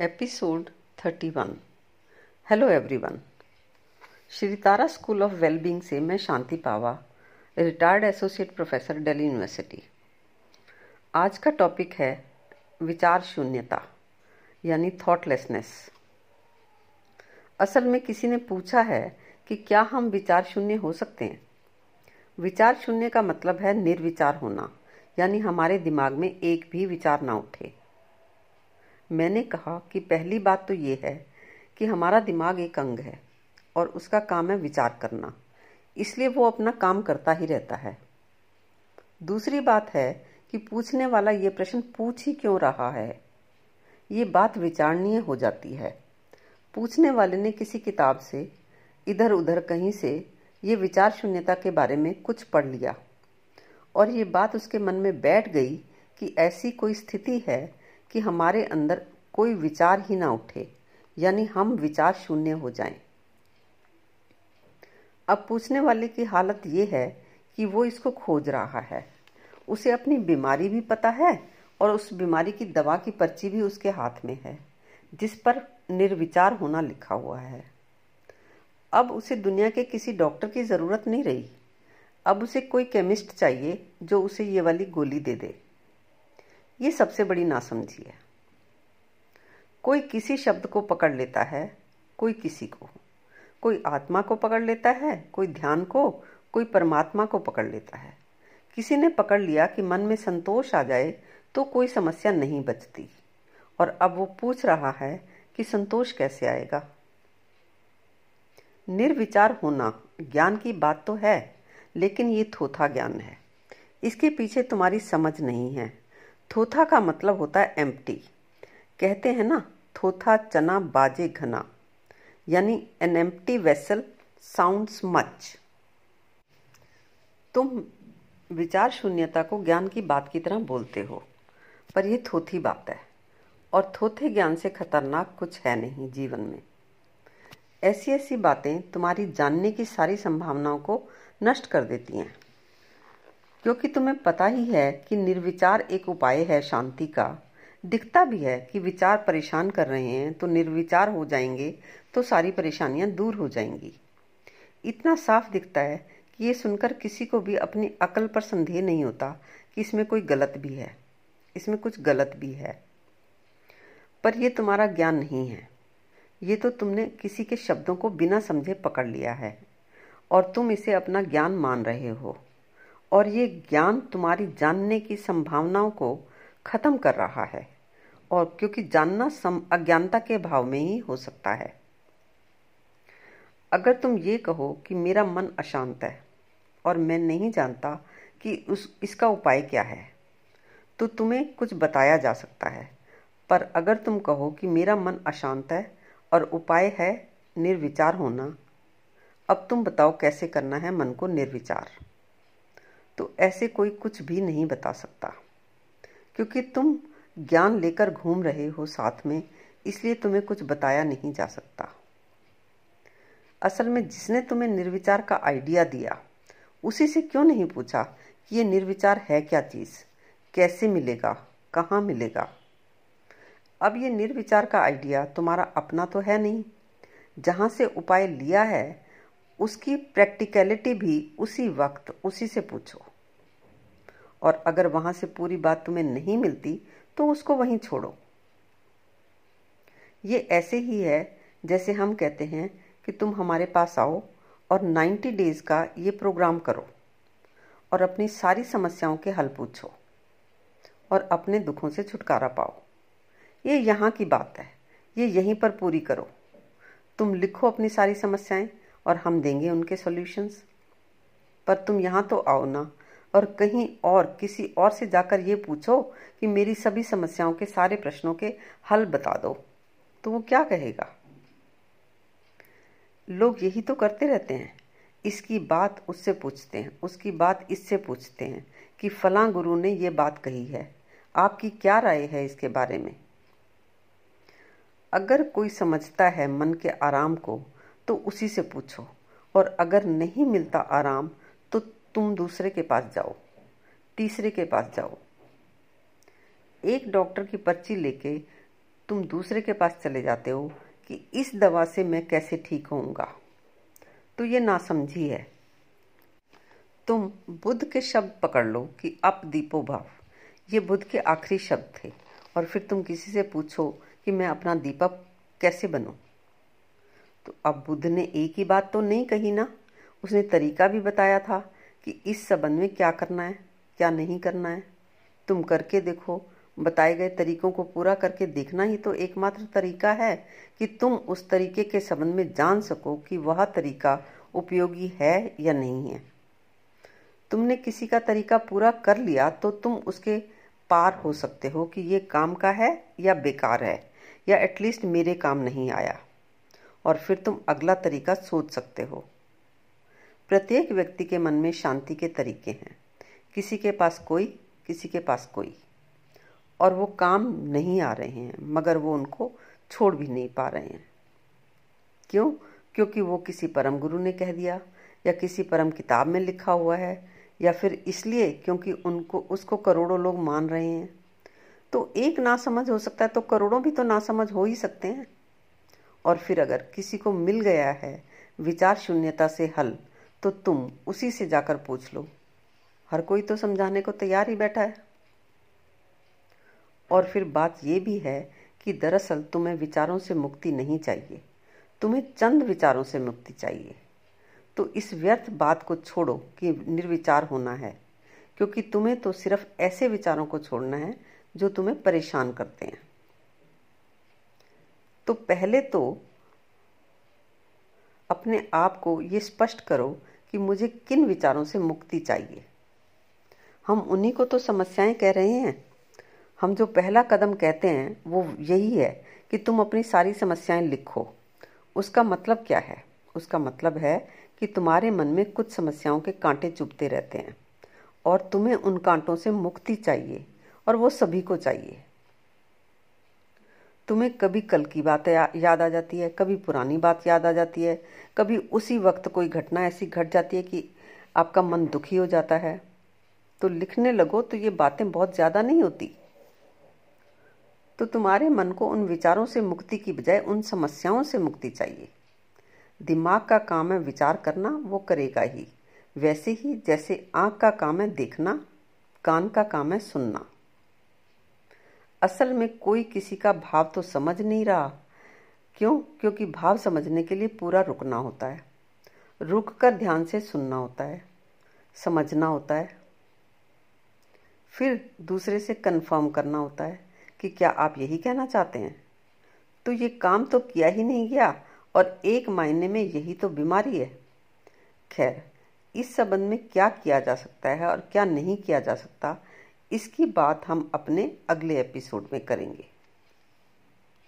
Episode 31 hello everyone Shri Tara school of wellbeing से मैं Shanti Pawa retired associate professor Delhi university आज का topic है विचार शून्यता, यानी थॉटलेसनेस असल में किसी ने पूछा है कि क्या हम विचार शून्य हो सकते हैं? विचार शून्य का मतलब है निर्विचार होना, यानी हमारे दिमाग में एक भी विचार ना उठे। मैंने कहा कि पहली बात तो ये है कि हमारा दिमाग एक अंग है और उसका काम है विचार करना। इसलिए वो अपना काम करता ही रहता है। दूसरी बात है कि पूछने वाला ये प्रश्न पूछ ही क्यों रहा है? ये बात विचारणीय हो जाती है। पूछने वाले ने किसी किताब से इधर उधर कहीं से ये विचार शून्यता के बारे में कुछ पढ़ लिया। और ये बात उसके मन में बैठ गई कि ऐसी कोई स्थिति है कि हमारे अंदर कोई विचार ही ना उठे, यानी हम विचार शून्य हो जाएँ। अब पूछने वाले की हालत ये है कि वो इसको खोज रहा है। उसे अपनी बीमारी भी पता है और उस बीमारी की दवा की पर्ची भी उसके हाथ में है, जिस पर निर्विचार होना लिखा हुआ है। अब उसे दुनिया के किसी डॉक्टर की ज़रूरत नहीं रही। अब उसे कोई केमिस्ट चाहिए जो उसे ये वाली गोली दे दे। ये सबसे बड़ी नासमझी है। कोई किसी शब्द को पकड़ लेता है, कोई किसी को। कोई आत्मा को पकड़ लेता है, कोई ध्यान को, कोई परमात्मा को पकड़ लेता है। किसी ने पकड़ लिया कि मन में संतोष आ जाए तो कोई समस्या नहीं बचती। और अब वो पूछ रहा है कि संतोष कैसे आएगा? निर्विचार होना, ज्ञान की बात तो है, लेकिन ये थोथा ज्ञान है। इसके पीछे तुम्हारी समझ नहीं है। थोथा का मतलब होता है एम्प्टी कहते हैं ना, थोथा चना बाजे घना। यानी an empty vessel sounds much तुम विचार शून्यता को ज्ञान की बात की तरह बोलते हो, पर यह थोथी बात है, और थोथे ज्ञान से खतरनाक कुछ है नहीं जीवन में। ऐसी ऐसी बातें तुम्हारी जानने की सारी संभावनाओं को नष्ट कर देती हैं। क्योंकि तुम्हें पता ही है कि निर्विचार एक उपाय है शांति का। दिखता भी है कि विचार परेशान कर रहे हैं तो निर्विचार हो जाएँगे तो सारी परेशानियाँ दूर हो जाएँगी। इतना साफ़ दिखता है कि ये सुनकर किसी को भी अपनी अकल पर संदेह नहीं होता कि इसमें कोई गलत भी है। इसमें कुछ गलत भी है। पर यह तुम्हारा ज्ञान नहीं है। ये तो तुमने किसी के शब्दों को बिना समझे पकड़ लिया है, और तुम इसे अपना ज्ञान मान रहे हो। और ये ज्ञान तुम्हारी जानने की संभावनाओं को खत्म कर रहा है। और क्योंकि जानना सम अज्ञानता के भाव में ही हो सकता है। अगर तुम ये कहो कि मेरा मन अशांत है और मैं नहीं जानता कि उस इसका उपाय क्या है तो तुम्हें कुछ बताया जा सकता है। पर अगर तुम कहो कि मेरा मन अशांत है और उपाय है निर्विचार होना, अब तुम बताओ कैसे करना है मन को निर्विचार। तो ऐसे कोई कुछ भी नहीं बता सकता। क्योंकि तुम ज्ञान लेकर घूम रहे हो साथ में, इसलिए तुम्हें कुछ बताया नहीं जा सकता। असल में जिसने तुम्हें निर्विचार का आइडिया दिया, उसी से क्यों नहीं पूछा कि ये निर्विचार है क्या चीज़? कैसे मिलेगा? कहाँ मिलेगा? अब ये निर्विचार का आइडिया तुम्हारा अपना तो है नहीं। जहाँ से उपाय लिया है उसकी प्रैक्टिकलिटी भी उसी वक्त, उसी से पूछो। और अगर वहाँ से पूरी बात तुम्हें नहीं मिलती तो उसको वहीं छोड़ो। ये ऐसे ही है, जैसे हम कहते हैं कि तुम हमारे पास आओ और 90 डेज़ का ये प्रोग्राम करो और अपनी सारी समस्याओं के हल पूछो और अपने दुखों से छुटकारा पाओ। ये यहाँ की बात है। ये यहीं पर पूरी करो। तुम लिखो अपनी सारी समस्याएँ और हम देंगे उनके सॉल्यूशंस पर तुम यहाँ तो आओ ना और कहीं और, किसी और से जाकर ये पूछो कि मेरी सभी समस्याओं के, सारे प्रश्नों के हल बता दो। तो वो क्या कहेगा? लोग यही तो करते रहते हैं। इसकी बात उससे पूछते हैं, उसकी बात इससे पूछते हैं कि फलां गुरु ने ये बात कही है। आपकी क्या राय है इसके बारे में? अगर कोई समझता है मन के आराम को तो उसी से पूछो। और अगर नहीं मिलता आराम तो तुम दूसरे के पास जाओ। तीसरे के पास जाओ। एक डॉक्टर की पर्ची लेके तुम दूसरे के पास चले जाते हो कि इस दवा से मैं कैसे ठीक होऊँगा। तो ये नासमझी है। तुम बुद्ध के शब्द पकड़ लो कि अप दीपो भाव। ये बुद्ध के आखिरी शब्द थे। और फिर तुम किसी से पूछो कि मैं अपना दीपक कैसे बनूं? तो अब बुद्ध ने एक ही बात तो नहीं कही ना? उसने तरीका भी बताया था कि इस संबंध में क्या करना है, क्या नहीं करना है। तुम करके देखो, बताए गए तरीकों को पूरा करके देखना ही तो एकमात्र तरीका है कि तुम उस तरीके के संबंध में जान सको कि वह तरीका उपयोगी है या नहीं है। तुमने किसी का तरीका पूरा कर लिया तो तुम उसके पार हो सकते हो कि ये काम का है या बेकार है, या एटलीस्ट मेरे काम नहीं आया। और फिर तुम अगला तरीका सोच सकते हो। प्रत्येक व्यक्ति के मन में शांति के तरीके हैं। किसी के पास कोई, किसी के पास कोई। और वो काम नहीं आ रहे हैं, मगर वो उनको छोड़ भी नहीं पा रहे हैं। क्यों? क्योंकि वो किसी परम गुरु ने कह दिया, या किसी परम किताब में लिखा हुआ है, या फिर इसलिए क्योंकि उनको, उसको करोड़ों लोग मान रहे हैं। तो एक नासमझ हो सकता है तो करोड़ों भी तो नासमझ हो ही सकते हैं। और फिर अगर किसी को मिल गया है विचार शून्यता से हल तो तुम उसी से जाकर पूछ लो। हर कोई तो समझाने को तैयार ही बैठा है। और फिर बात यह भी है कि दरअसल तुम्हें विचारों से मुक्ति नहीं चाहिए। तुम्हें चंद विचारों से मुक्ति चाहिए। तो इस व्यर्थ बात को छोड़ो कि निर्विचार होना है, क्योंकि तुम्हें तो सिर्फ़ ऐसे विचारों को छोड़ना है जो तुम्हें परेशान करते हैं। तो पहले तो अपने आप को ये स्पष्ट करो कि मुझे किन विचारों से मुक्ति चाहिए। हम उन्हीं को तो समस्याएँ कह रहे हैं। हम जो पहला कदम कहते हैं, वो यही है कि तुम अपनी सारी समस्याएँ लिखो। उसका मतलब क्या है? उसका मतलब है कि तुम्हारे मन में कुछ समस्याओं के कांटे चुभते रहते हैं और तुम्हें उन कांटों से मुक्ति चाहिए और वो सभी को चाहिए। तुम्हें कभी कल की बात याद आ जाती है, कभी पुरानी बात याद आ जाती है, कभी उसी वक्त कोई घटना ऐसी घट जाती है कि आपका मन दुखी हो जाता है। तो लिखने लगो तो ये बातें बहुत ज़्यादा नहीं होती। तो तुम्हारे मन को उन विचारों से मुक्ति की बजाय उन समस्याओं से मुक्ति चाहिए। दिमाग का काम है विचार करना, वो करेगा ही। वैसे ही जैसे आँख का काम है देखना, कान का काम है सुनना। असल में कोई किसी का भाव तो समझ नहीं रहा। क्यों? क्योंकि भाव समझने के लिए पूरा रुकना होता है। रुक कर ध्यान से सुनना होता है। समझना होता है। फिर दूसरे से कंफर्म करना होता है कि क्या आप यही कहना चाहते हैं? तो ये काम तो किया ही नहीं गया और एक मायने में यही तो बीमारी है। खैर, इस संबंध में क्या किया जा सकता है और क्या नहीं किया जा सकता इसकी बात हम अपने अगले एपिसोड में करेंगे।